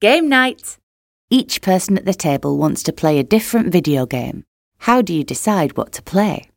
Game night! Each person at the table wants to play a different video game. How do you decide what to play?